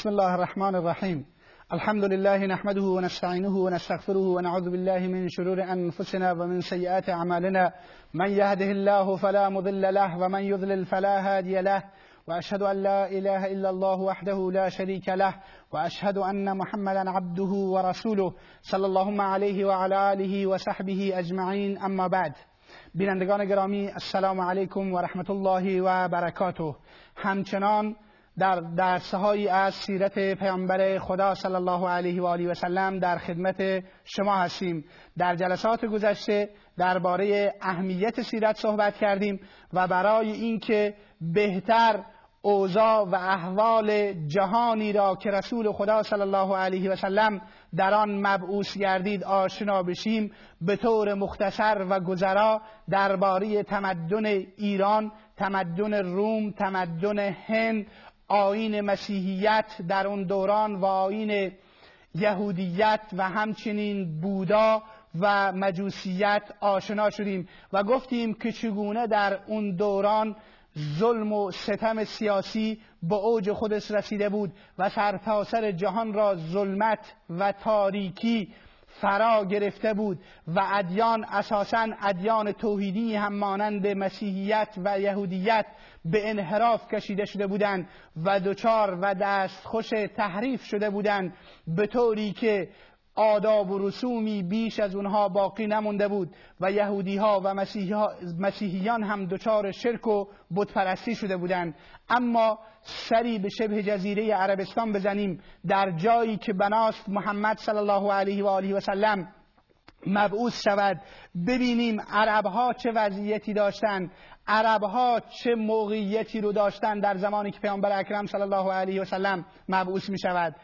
بسم الله الرحمن الرحیم الحمد لله نحمده ونستعینه ونستغفره ونعوذ بالله من شرور أنفسنا ومن سیئات أعمالنا. من يهده الله فلا مضل له ومن يضلل فلا هادي له. وأشهد أن لا إله إلا الله وحده لا شريك له. وأشهد أن محمدا عبده ورسوله صلى الله عليه وعلى آله وصحبه اجمعین أما بعد بینندگان گرامی السلام علیکم و رحمت الله و برکاته همچنان در درسهایی از سیرت پیامبر خدا صلی الله علیه و آله و سلم در خدمت شما هستیم. در جلسات گذشته درباره اهمیت سیرت صحبت کردیم و برای اینکه بهتر اوضاع و احوال جهانی را که رسول خدا صلی الله علیه و سلم در آن مبعوث گردید آشنا بشیم به طور مختصر و گذرا درباره تمدن ایران تمدن روم تمدن هند آین مسیحیت در اون دوران و آین یهودیت و همچنین بودا و مجوسیت آشنا شدیم و گفتیم که چگونه در اون دوران ظلم و ستم سیاسی به اوج خودش رسیده بود و سرتاسر جهان را ظلمت و تاریکی فرا گرفته بود و ادیان اساسا ادیان توحیدی هم مانند مسیحیت و یهودیت به انحراف کشیده شده بودند و دچار و دستخوش تحریف شده بودند به طوری که آداب و رسومی بیش از اونها باقی نمونده بود و یهودی ها و مسیحیان هم دچار شرک و بتپرستی شده بودند. اما سری به شبه جزیره عربستان بزنیم در جایی که بناست محمد صلی الله علیه و آله و سلم. مبعوث شود. ببینیم عرب ها چه وضعیتی داشتند عرب ها چه موقعیتی رو داشتن در زمانی که پیامبر اکرم صلی الله علیه و سلم مبعوث می شود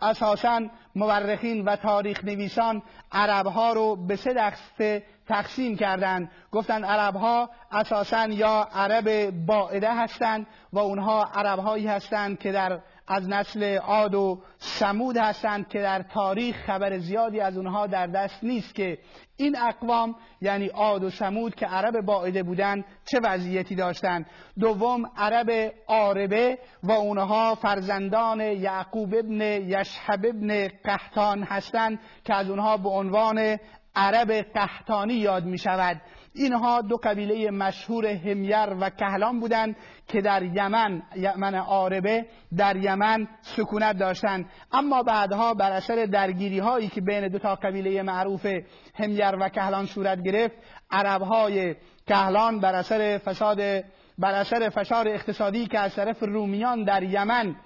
اساسا مورخین و تاریخ نویسان عرب ها رو به سه دسته تقسیم کردند. گفتند عرب ها اساسا یا عرب باعده هستند و اونها عرب هایی هستند که در از نسل عاد و سمود هستند که در تاریخ خبر زیادی از اونها در دست نیست که این اقوام یعنی عاد و سمود که عرب باعده بودند چه وضعیتی داشتند دوم عرب عاربه و اونها فرزندان یعقوب ابن یشحب ابن قحطان هستند که از اونها به عنوان عرب قحطانی یاد می شود اینها دو قبیله مشهور همیر و کهلان بودند که در یمن یمن عاربه در یمن سکونت داشتند. اما بعدها بر اثر درگیری هایی که بین دو تا قبیله معروف همیر و کهلان صورت گرفت عرب های کهلان بر اثر فساد بر اثر فشار اقتصادی که از طرف رومیان در یمن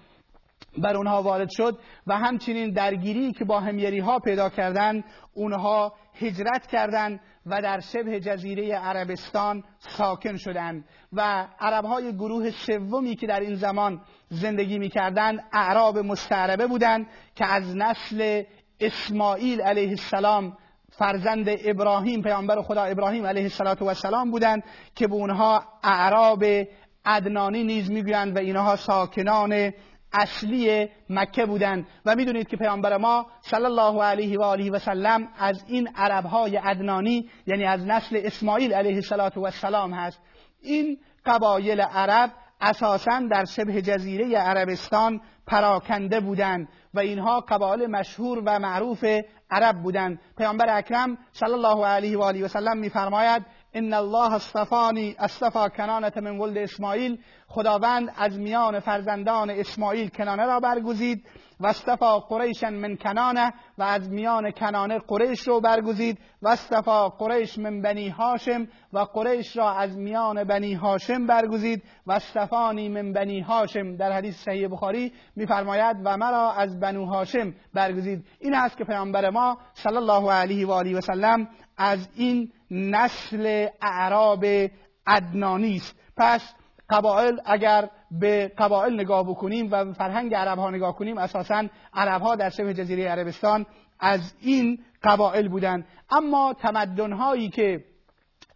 بر اونها وارد شد و همچنین درگیری که با همیری ها پیدا کردند اونها هجرت کردند و در شبه جزیره عربستان ساکن شدند و عرب های گروه سومی که در این زمان زندگی می‌کردند اعراب مستعربه بودند که از نسل اسماعیل علیه السلام فرزند ابراهیم پیامبر خدا ابراهیم علیه السلام بودند که به اونها اعراب ادنانی نیز می‌گویند و اینها ساکنان اصلی مکه بودند و می‌دونید که پیامبر ما صلی الله علیه و آله و سلم از این عرب های ادنانی یعنی از نسل اسماعیل علیه السلام هست. این قبایل عرب اساسا در شبه جزیره عربستان پراکنده بودند و اینها قبایل مشهور و معروف عرب بودند. پیامبر اکرم صلی الله علیه و آله و سلم میفرماید ان الله اصطفانی اصطفا کنانه من ولد اسماعیل. خداوند از میان فرزندان اسماعیل کنانه را برگزید و استفا قریش من کنانه و از میان کنانه قریش رو برگزید و استفا قریش من بنی هاشم و قریش را از میان بنی هاشم برگزید و استفانی من بنی هاشم. در حدیث صحیح بخاری میفرماید و مرا از بنو هاشم برگزید. این است که پیامبر ما صلی الله علیه و آله و سلم از این نسل اعراب ادنانی است. پس قبایل اگر به قبایل نگاه بکنیم و فرهنگ عرب ها نگاه کنیم اساسا عرب ها در شبه جزیره عربستان از این قبایل بودند. اما تمدن هایی که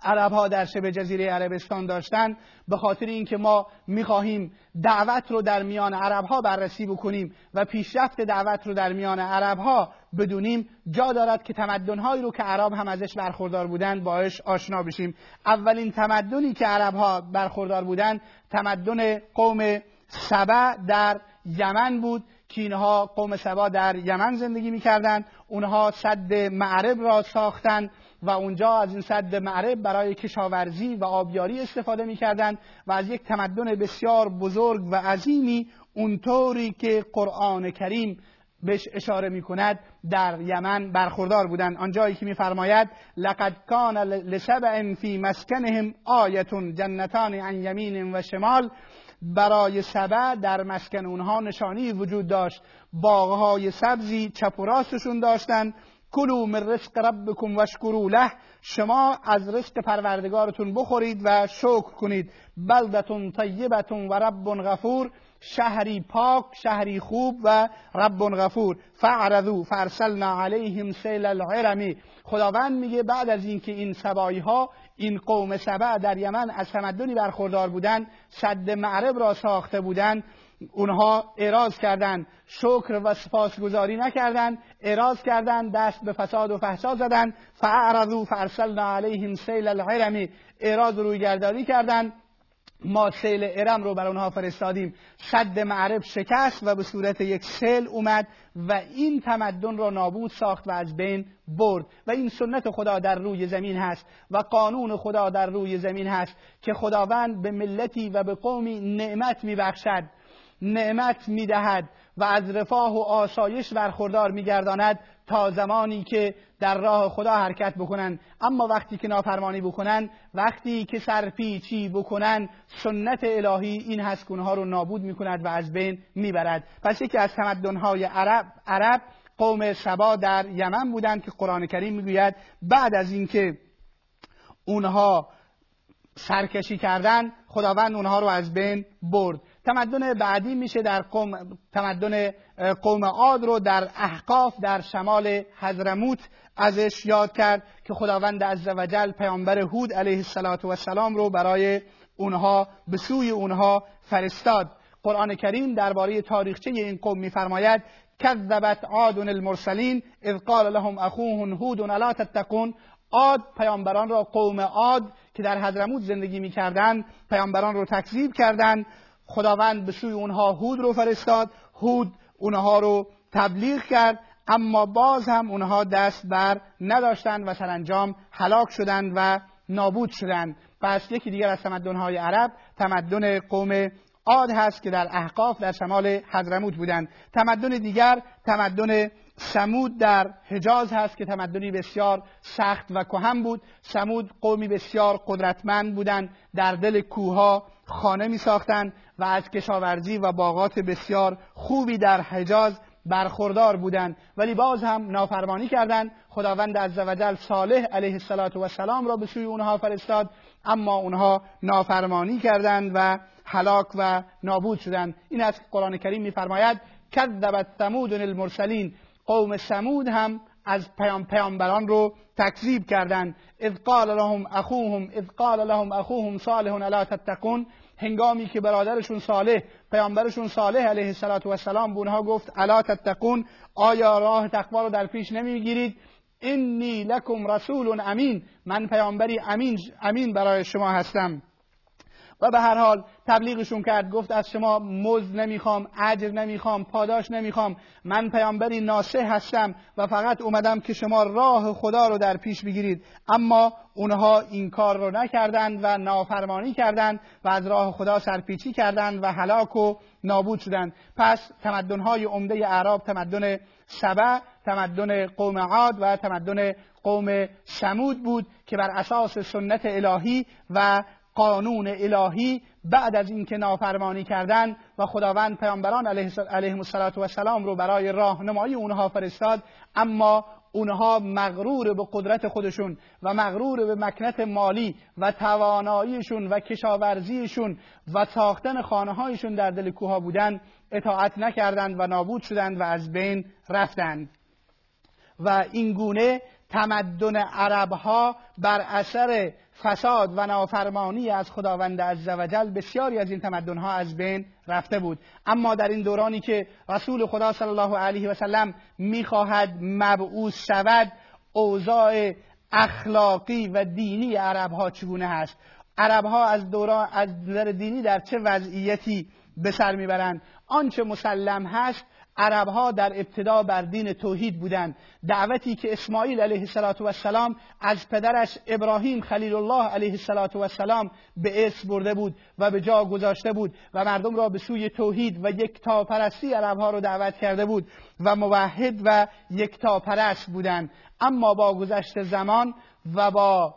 عرب ها در شبه جزیره عربستان داشتن به خاطر اینکه ما می‌خواهیم دعوت رو در میان عرب ها بررسی بکنیم و پیشرفت دعوت رو در میان عرب ها بدونیم جا دارد که تمدن هایی رو که عرب هم ازش برخوردار بودند باش آشنا بشیم. اولین تمدنی که عرب ها برخوردار بودند تمدن قوم سبع در یمن بود. که اینها قوم سبا در یمن زندگی می‌کردند اونها صد معرب را ساختند و اونجا از این صد معرب برای کشاورزی و آبیاری استفاده می‌کردند و از یک تمدن بسیار بزرگ و عظیمی اونطوری که قرآن کریم بهش اشاره می کند در یمن برخوردار بودند. آنجایی که میفرماید لقد کان لسبع فی مسکنهم آیتون جنتان عن یمین و شمال برای سبع در مسکن اونها نشانی وجود داشت. باغهای سبزی چپ و راستشون داشتند کلو من رزق ربکم وشکرو له. شما از رزق پروردگارتون بخورید و شکر کنید. بلدتون طیبتون و رب غفور شهری پاک شهری خوب و رب غفور. فعرضو فرسلنا علیهم سیل العرمی خداوند میگه بعد از اینکه این سبایی ها این قوم سبع در یمن از تمدنی برخوردار بودند صد معرب را ساخته بودند اونها اعراض کردند شکر و سپاسگزاری نکردند اعراض کردند دست به فساد و فحشا زدند فاعرضوا فارسلنا علیهم سیل العرمی اعراض رویگردانی کردند ما سیل ارم رو بر اونها فرستادیم. صد معرب شکست و به صورت یک سیل اومد و این تمدن را نابود ساخت و از بین برد. و این سنت خدا در روی زمین هست و قانون خدا در روی زمین هست که خداوند به ملتی و به قومی نعمت میبخشد. نعمت می‌دهد و از رفاه و آسایش برخوردار میگرداند تا زمانی که در راه خدا حرکت بکنن اما وقتی که نافرمانی بکنن وقتی که سرپیچی بکنن سنت الهی این هست ها رو نابود می‌کند و از بین می‌برد. پس یکی از تمدنهای عرب, عرب قوم سبا در یمن بودند که قرآن کریم می‌گوید بعد از اینکه اونها سرکشی کردن خداوند اونها رو از بین برد. تمدن بعدی میشه در قوم تمدن قوم عاد رو در احقاف در شمال حضرموت ازش یاد کرد که خداوند عزوجل پیامبر هود علیه السلام رو برای اونها به سوی اونها فرستاد. قرآن کریم درباره تاریخچه این قوم میفرماید کذبت عاد المرسلین اذ قال لهم اخوهم هود الا تتقون. عاد پیامبران را قوم عاد که در حضرموت زندگی می‌کردند پیامبران رو تکذیب کردند خداوند به سوی اونها هود رو فرستاد. هود اونها رو تبلیغ کرد اما باز هم اونها دست بر نداشتند و سرانجام هلاک شدند و نابود شدند پس یکی دیگر از تمدنهای عرب تمدن قوم عاد هست که در احقاف در شمال حضرموت بودند. تمدن دیگر تمدن سمود در حجاز هست که تمدنی بسیار سخت و کهن بود. سمود قومی بسیار قدرتمند بودند. در دل کوها خانه می ساختند و از کشاورزی و باغات بسیار خوبی در حجاز برخوردار بودند ولی باز هم نافرمانی کردند. خداوند عزوجل صالح علیه السلام را به سوی اونها فرستاد اما اونها نافرمانی کردند و هلاک و نابود شدند. این که قرآن کریم میفرماید کذبت ثمود المرسلین قوم سمود هم از پیام پیامبران رو تکذیب کردند. اذ قال لهم اخوهم اذ قال لهم اخوهم صالح الا تتقون. هنگامی که برادرشون صالح پیامبرشون صالح علیه السلام به اونها گفت الا تتقون آیا راه تقوا رو در پیش نمی‌گیرید؟ انی لکم رسول امین. من پیامبری امین امین برای شما هستم. و به هر حال تبلیغشون کرد. گفت از شما مزد نمی‌خوام اجر نمی‌خوام پاداش نمی‌خوام. من پیامبری ناسه هستم و فقط اومدم که شما راه خدا رو در پیش بگیرید. اما اونها این کار رو نکردند و نافرمانی کردند و از راه خدا سرپیچی کردند و هلاک و نابود شدند. پس تمدنهای عمده اعراب تمدن سبع تمدن قوم عاد و تمدن قوم سمود بود که بر اساس سنت الهی و قانون الهی بعد از اینکه نافرمانی کردن و خداوند پیامبران علیه السلام رو برای راهنمایی اونها فرستاد اما اونها مغرور به قدرت خودشون و مغرور به مکنت مالی و تواناییشون و کشاورزیشون و ساختن خانه هایشون در دل کوها بودن اطاعت نکردند و نابود شدند و از بین رفتند. و این گونه تمدن عرب ها بر اثر فساد و نافرمانی از خداوند عزوجل بسیاری از این تمدن ها از بین رفته بود. اما در این دورانی که رسول خدا صلی الله علیه و سلم می‌خواهد مبعوث شود اوضاع اخلاقی و دینی عرب ها چگونه هست عرب ها از دوران از نظر دینی در چه وضعیتی به سر می‌برند؟ آنچه مسلم هست عرب ها در ابتدا بر دین توحید بودند. دعوتی که اسماعیل علیه السلام از پدرش ابراهیم خلیل الله علیه السلام به اسم برده بود و به جا گذاشته بود و مردم را به سوی توحید و یک تاپرستی عرب ها را دعوت کرده بود و موحد و یک تاپرست بودند. اما با گذشت زمان و با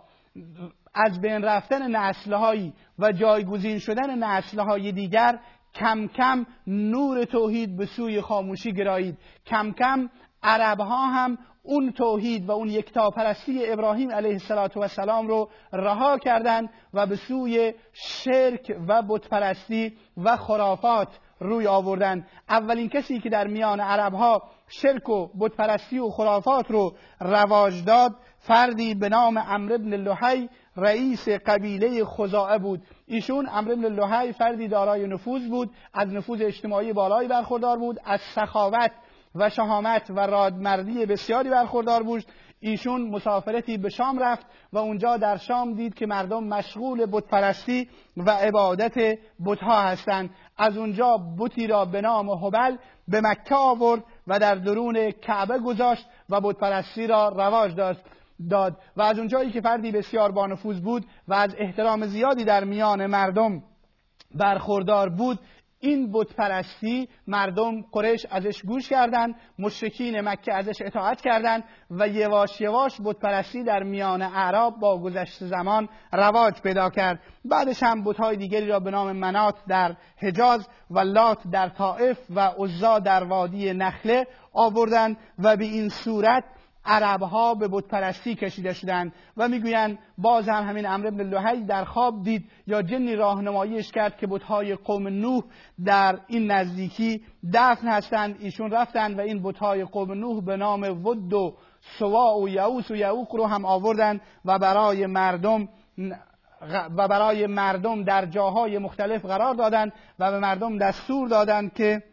از بین رفتن نسلهایی و جایگزین شدن نسلهای دیگر کم کم نور توحید به سوی خاموشی گرایید. کم کم عرب ها هم اون توحید و اون یکتاپرستی ابراهیم علیه السلام رو رها کردند و به سوی شرک و بتپرستی و خرافات روی آوردن. اولین کسی که در میان عرب ها شرک و بتپرستی و خرافات رو رواج داد فردی به نام عمرو بن لحی رئیس قبیله خزاعه بود. ایشون عمرو بن لحی فردی دارای نفوذ بود از نفوذ اجتماعی بالایی برخوردار بود از سخاوت و شهامت و رادمردی بسیاری برخوردار بود. ایشون مسافرتی به شام رفت و اونجا در شام دید که مردم مشغول بتپرستی و عبادت بتها هستند. از اونجا بتی را به نام هبل به مکه آورد و در درون کعبه گذاشت و بتپرستی را رواج داشت. داد و از اونجایی که فردی بسیار بانفوذ بود و از احترام زیادی در میان مردم برخوردار بود این بت پرستی مردم قریش ازش گوش کردند مشرکین مکه ازش اطاعت کردند و یواش یواش بت پرستی در میان اعراب با گذشت زمان رواج پیدا کرد. بعدش هم بت های دیگری را به نام منات در حجاز و لات در طائف و عزا در وادی نخله آوردند و به این صورت عرب ها به بت پرستی کشیده شدند و می‌گویند باز هم همین امر بن لحی در خواب دید یا جنی راهنماییش کرد که های قوم نوح در این نزدیکی دفن هستند ایشون رفتند و این های قوم نوح به نام ود و سوا و یعوس و یعوق رو هم آوردند و برای مردم و برای مردم در جاهای مختلف قرار دادند و به مردم دستور دادند که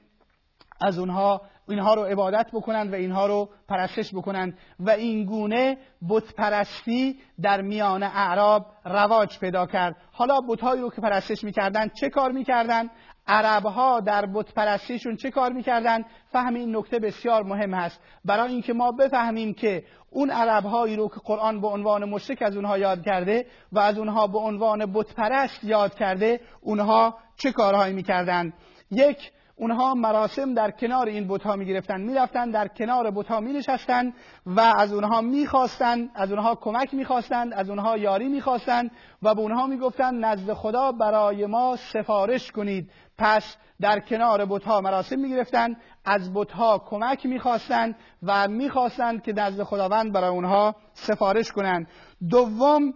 از اونها اینها رو عبادت بکنند و اینها رو پرستش بکنند. و این گونه بت پرستی در میان اعراب رواج پیدا کرد. حالا بتهایی رو که پرستش می‌کردند چه کار می‌کردند؟ عربها در بت پرستیشون چه کار می‌کردن فهم این نکته بسیار مهم هست. برای اینکه ما بفهمیم که اون عربهایی رو که قرآن به عنوان مشرک از اونها یاد کرده و از اونها به عنوان بت پرست یاد کرده اونها چه کارهایی می‌کردن یک اونها مراسم در کنار این بتها می گرفتن می رفتن در کنار بتها می نشستن و از اونها می خواستن از اونها کمک می خواستند از اونها یاری می خواستن و به اونها می گفتن نزد خدا برای ما سفارش کنید. پس در کنار بتها مراسم می گرفتن از بتها کمک می خواستن و می خواستن که نزد خداوند برای اونها سفارش کنند. دوم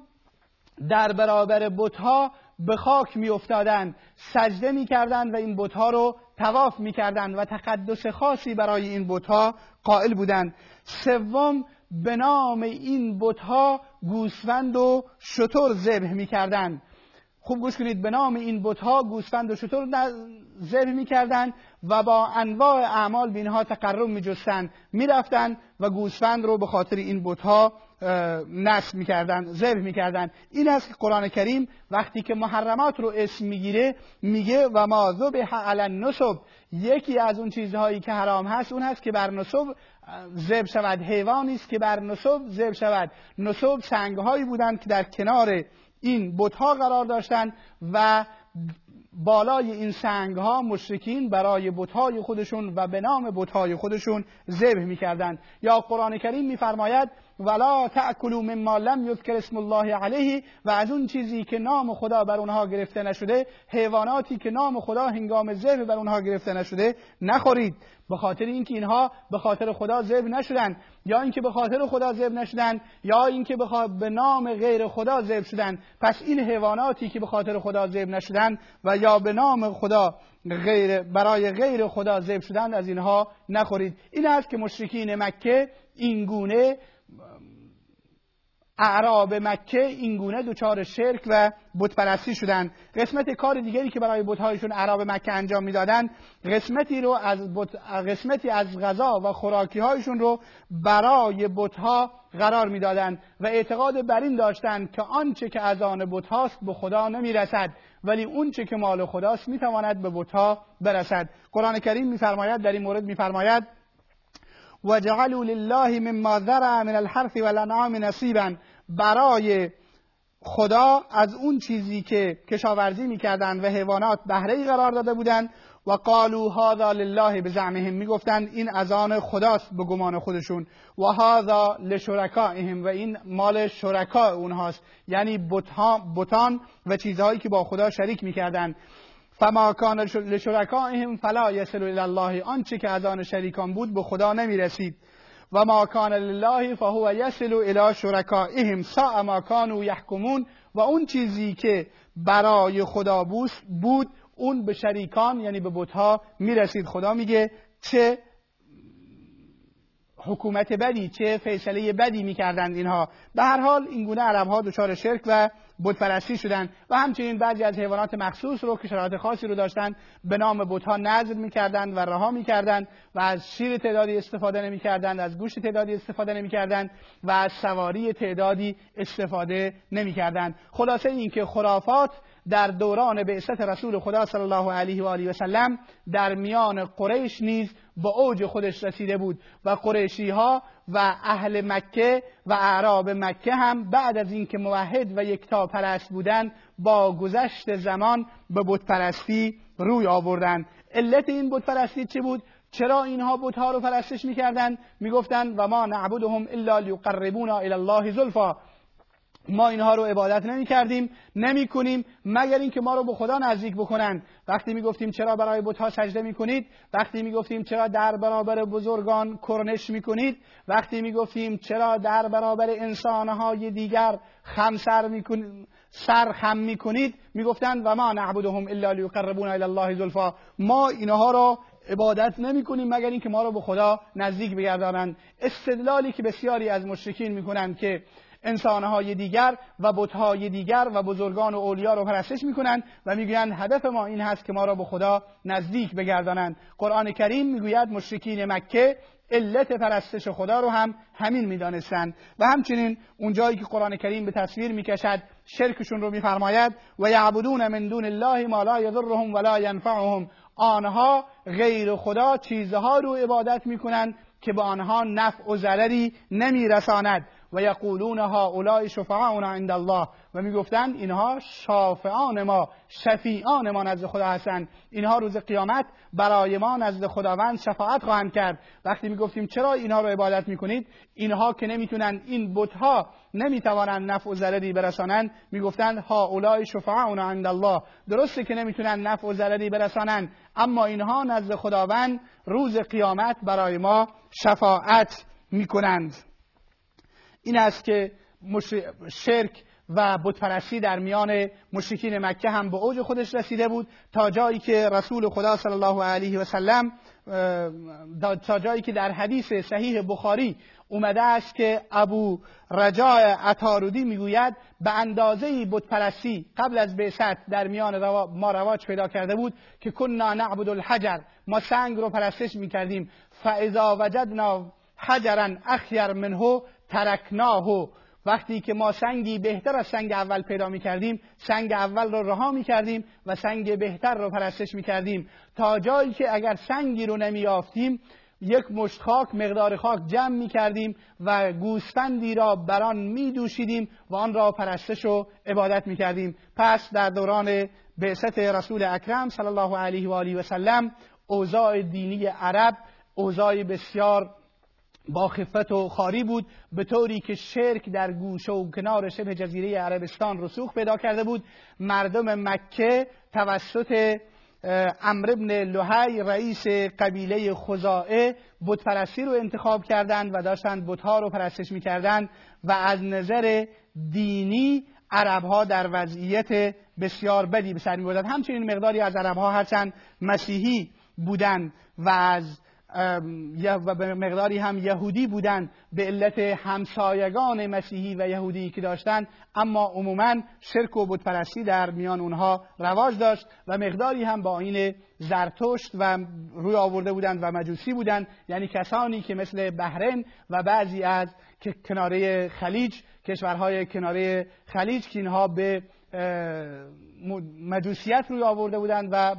در برابر بتها به خاک می افتادن سجده می کردن و این بتها رو تواف می کردن و تقدس خاصی برای این بتها قائل بودند. سوم به نام این بتها گوسفند و شتر ذبح می کردن خوب گوش کنید به نام این بتها گوسفند و شتر ذبح می کردن و با انواع اعمال به اینها تقرب می جستن می رفتن و گوسفند رو به خاطر این بتها نصب می‌کردن ذبح می‌کردن. این است که قرآن کریم وقتی که محرمات رو اسم می‌گیره میگه و ما ذبح علی النصب یکی از اون چیزهایی که حرام هست اون هست که بر نصب ذبح شود. حیوانی است که بر نصب ذبح شود. نصب سنگهایی بودند که در کنار این بتها قرار داشتند و بالای این سنگ ها مشرکین برای بتهای خودشون و به نام بتهای خودشون ذبح می‌کردند. یا قرآن کریم میفرماید ولا تأکلوا مما لم یذکر اسم الله علیه و از اون چیزی که نام خدا بر اونها گرفته نشده حیواناتی که نام خدا هنگام ذبح بر اونها گرفته نشده نخورید. به خاطر اینکه اینها به خاطر خدا ذبح نشدن یا اینکه به خاطر خدا ذبح نشدن یا اینکه به نام غیر خدا ذبح شدن. پس این حیواناتی که به خاطر خدا ذبح نشدن و یا به نام خدا غیر برای غیر خدا ذبح شدن از اینها نخورید. این است که مشرکین مکه این گونه اعراب مکه اینگونه دچار شرک و بتپرستی شدند قسمت کار دیگری که برای بتهایشون اعراب مکه انجام می‌دادند قسمتی رو از بت... قسمتی از غذا و خوراکی هایشون رو برای بتها قرار می‌دادند و اعتقاد بر این داشتند که آنچه که از آن بتهاست به خدا نمی‌رسد ولی اونچه که مال خداست می‌تواند به بتها برسد. قرآن کریم میفرماید در این مورد میفرماید و جعلوا لله مما ذرع من الحرث والانعام نصیبا. برای خدا از اون چیزی که کشاورزی می‌کردند و حیوانات بهره ای قرار داده بودند و قالوا هذا لله به زعمهم می‌گفتند این از آن خداست به گمان خودشون و هذا لشرکائهم و این مال شرکا اونهاست. یعنی بتان و چیزهایی که با خدا شریک می‌کردند. فما کان لشرکائهم فلا یصل الی الله آنچه که از آن شریکان بود به خدا نمی‌رسید. و ما کان لله فهو یصل الی شرکائهم ساء ما کانوا یحکمون و اون چیزی که برای خدا بود اون به شریکان یعنی به بتها می‌رسید. خدا میگه چه؟ حکومت بدی چه فیصله بدی می‌کردند اینها. به هر حال این گونه عرب ها دچار شرک و بتپرستی شدند و همچنین بعضی از حیوانات مخصوص رو که شرایط خاصی رو داشتند به نام بتها نظر می‌کردند و رها می‌کردند و از شیر تعدادی استفاده نمی‌کردند از گوشت تعدادی استفاده نمی‌کردند و از سواری تعدادی استفاده نمی‌کردند. خلاصه اینکه خرافات در دوران بعثت رسول خدا صلی الله علیه و آله و سلم در میان قریش نیز با اوج خودش رسیده بود و قریشی ها و اهل مکه و اعراب مکه هم بعد از اینکه موحد و یکتا پرست بودند با گذشت زمان به بت پرستی روی آوردند. علت این بت پرستی چه بود؟ چرا اینها بتها رو پرستش می‌کردند؟ می‌گفتند و ما نعبدهم الا لیقربونا الی الله زلفا. ما اینها رو عبادت نمی کردیم نمی کنیم مگر اینکه ما رو به خدا نزدیک بکنن. وقتی می گفتیم چرا برای بتها سجده می کنید وقتی می گفتیم چرا در برابر بزرگان کرنش می کنید وقتی می گفتیم چرا در برابر انسانهای دیگر خمسر می کنید سر خم می کنید می گفتند و ما نعبدهم الا لیقربونا الی الله زلفا. ما اینها را عبادت نمی کنیم مگر اینکه ما رو به خدا نزدیک بگردانند. استدلالی که بسیاری از مشرکین می‌کنند که انسانهای دیگر و بتهای دیگر و بزرگان و اولیا رو پرستش می‌کنند و می‌گویند هدف ما این هست که ما را به خدا نزدیک بگردانند. قرآن کریم می‌گوید مشرکین مکه علت پرستش خدا رو هم همین می‌دانستند. و همچنین اونجایی که قرآن کریم به تصویر می‌کشد شرکشون رو میفرماید و یعبدون من دون الله ما لا یضرهم ولا ینفعهم آنها غیر خدا چیزها رو عبادت می‌کنند که به آنها نفع و ضرری نمیرساند. و یقولون هؤلاء شفعاؤنا عند الله. و می‌گفتند اینها شافعان ما شفیعان ما نزد خدا هستند. اینها روز قیامت برای ما نزد خداوند شفاعت خواهند کرد. وقتی می‌گفتیم چرا اینها رو عبادت می‌کنید؟ اینها که نمی‌تونن این بتها نمی‌توانند نفع و ضرری برسانند. می‌گفتند هؤلاء شفعاؤنا عند الله. درسته که نمی‌تونن نفع و ضرری برسانند اما اینها نزد خداوند روز قیامت برای ما شفاعت می‌کنند. این است که شرک و بتپرستی در میان مشرکین مکه هم به اوج خودش رسیده بود تا جایی که رسول خدا صلی الله علیه و سلم تا جایی که در حدیث صحیح بخاری اومده است که ابو رجاء عطارودی می‌گوید به اندازه بتپرستی قبل از بعثت در میان ما رواج پیدا کرده بود که کنا نعبد الحجر ما سنگ رو پرستش می‌کردیم فاذا وجدنا حجرا اخیر منه ترکناه وقتی که ما سنگی بهتر از سنگ اول پیدا می کردیم سنگ اول رو رها می کردیم و سنگ بهتر رو پرستش می کردیم تا جایی که اگر سنگی رو نمی یافتیم یک مشت خاک مقدار خاک جمع می کردیم و گوسفندی را بران می دوشیدیم و آن را پرستش و عبادت می کردیم پس در دوران بعثت رسول اکرم صلی الله علیه و آله و سلم اوضاع دینی عرب اوضاع بسیار با خفت و خاری بود به طوری که شرک در گوشه و کنار شبه جزیره عربستان رسوخ پیدا کرده بود. مردم مکه توسط امر ابن لحی رئیس قبیله خزائه بتپرستی رو انتخاب کردند و داشتند بتها رو پرستش می‌کردند و از نظر دینی عربها در وضعیت بسیار بدی به سر میبردند. همچنین مقداری از عربها هرچند مسیحی بودند و از و به مقداری هم یهودی بودند به علت همسایگان مسیحی و یهودی که داشتند اما عموما شرک و بتپرستی در میان اونها رواج داشت و مقداری هم با این زرتشت و روی آورده بودند و مجوسی بودند. یعنی کسانی که مثل بحرین و بعضی از کناره خلیج کشورهای کناره خلیج که اینها به مجوسیت روی آورده بودند و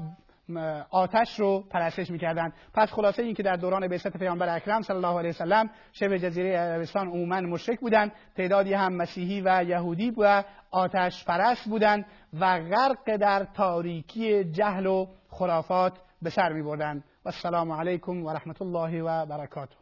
آتش رو پرستش می‌کردند. پس خلاصه این که در دوران بعثت پیامبر اکرم صلی الله علیه وسلم شبه جزیره عربستان عموما مشرک بودند. تعدادی هم مسیحی و یهودی و آتش پرست بودند و غرق در تاریکی جهل و خرافات به سر می بردند و السلام علیکم و رحمت الله و برکاته.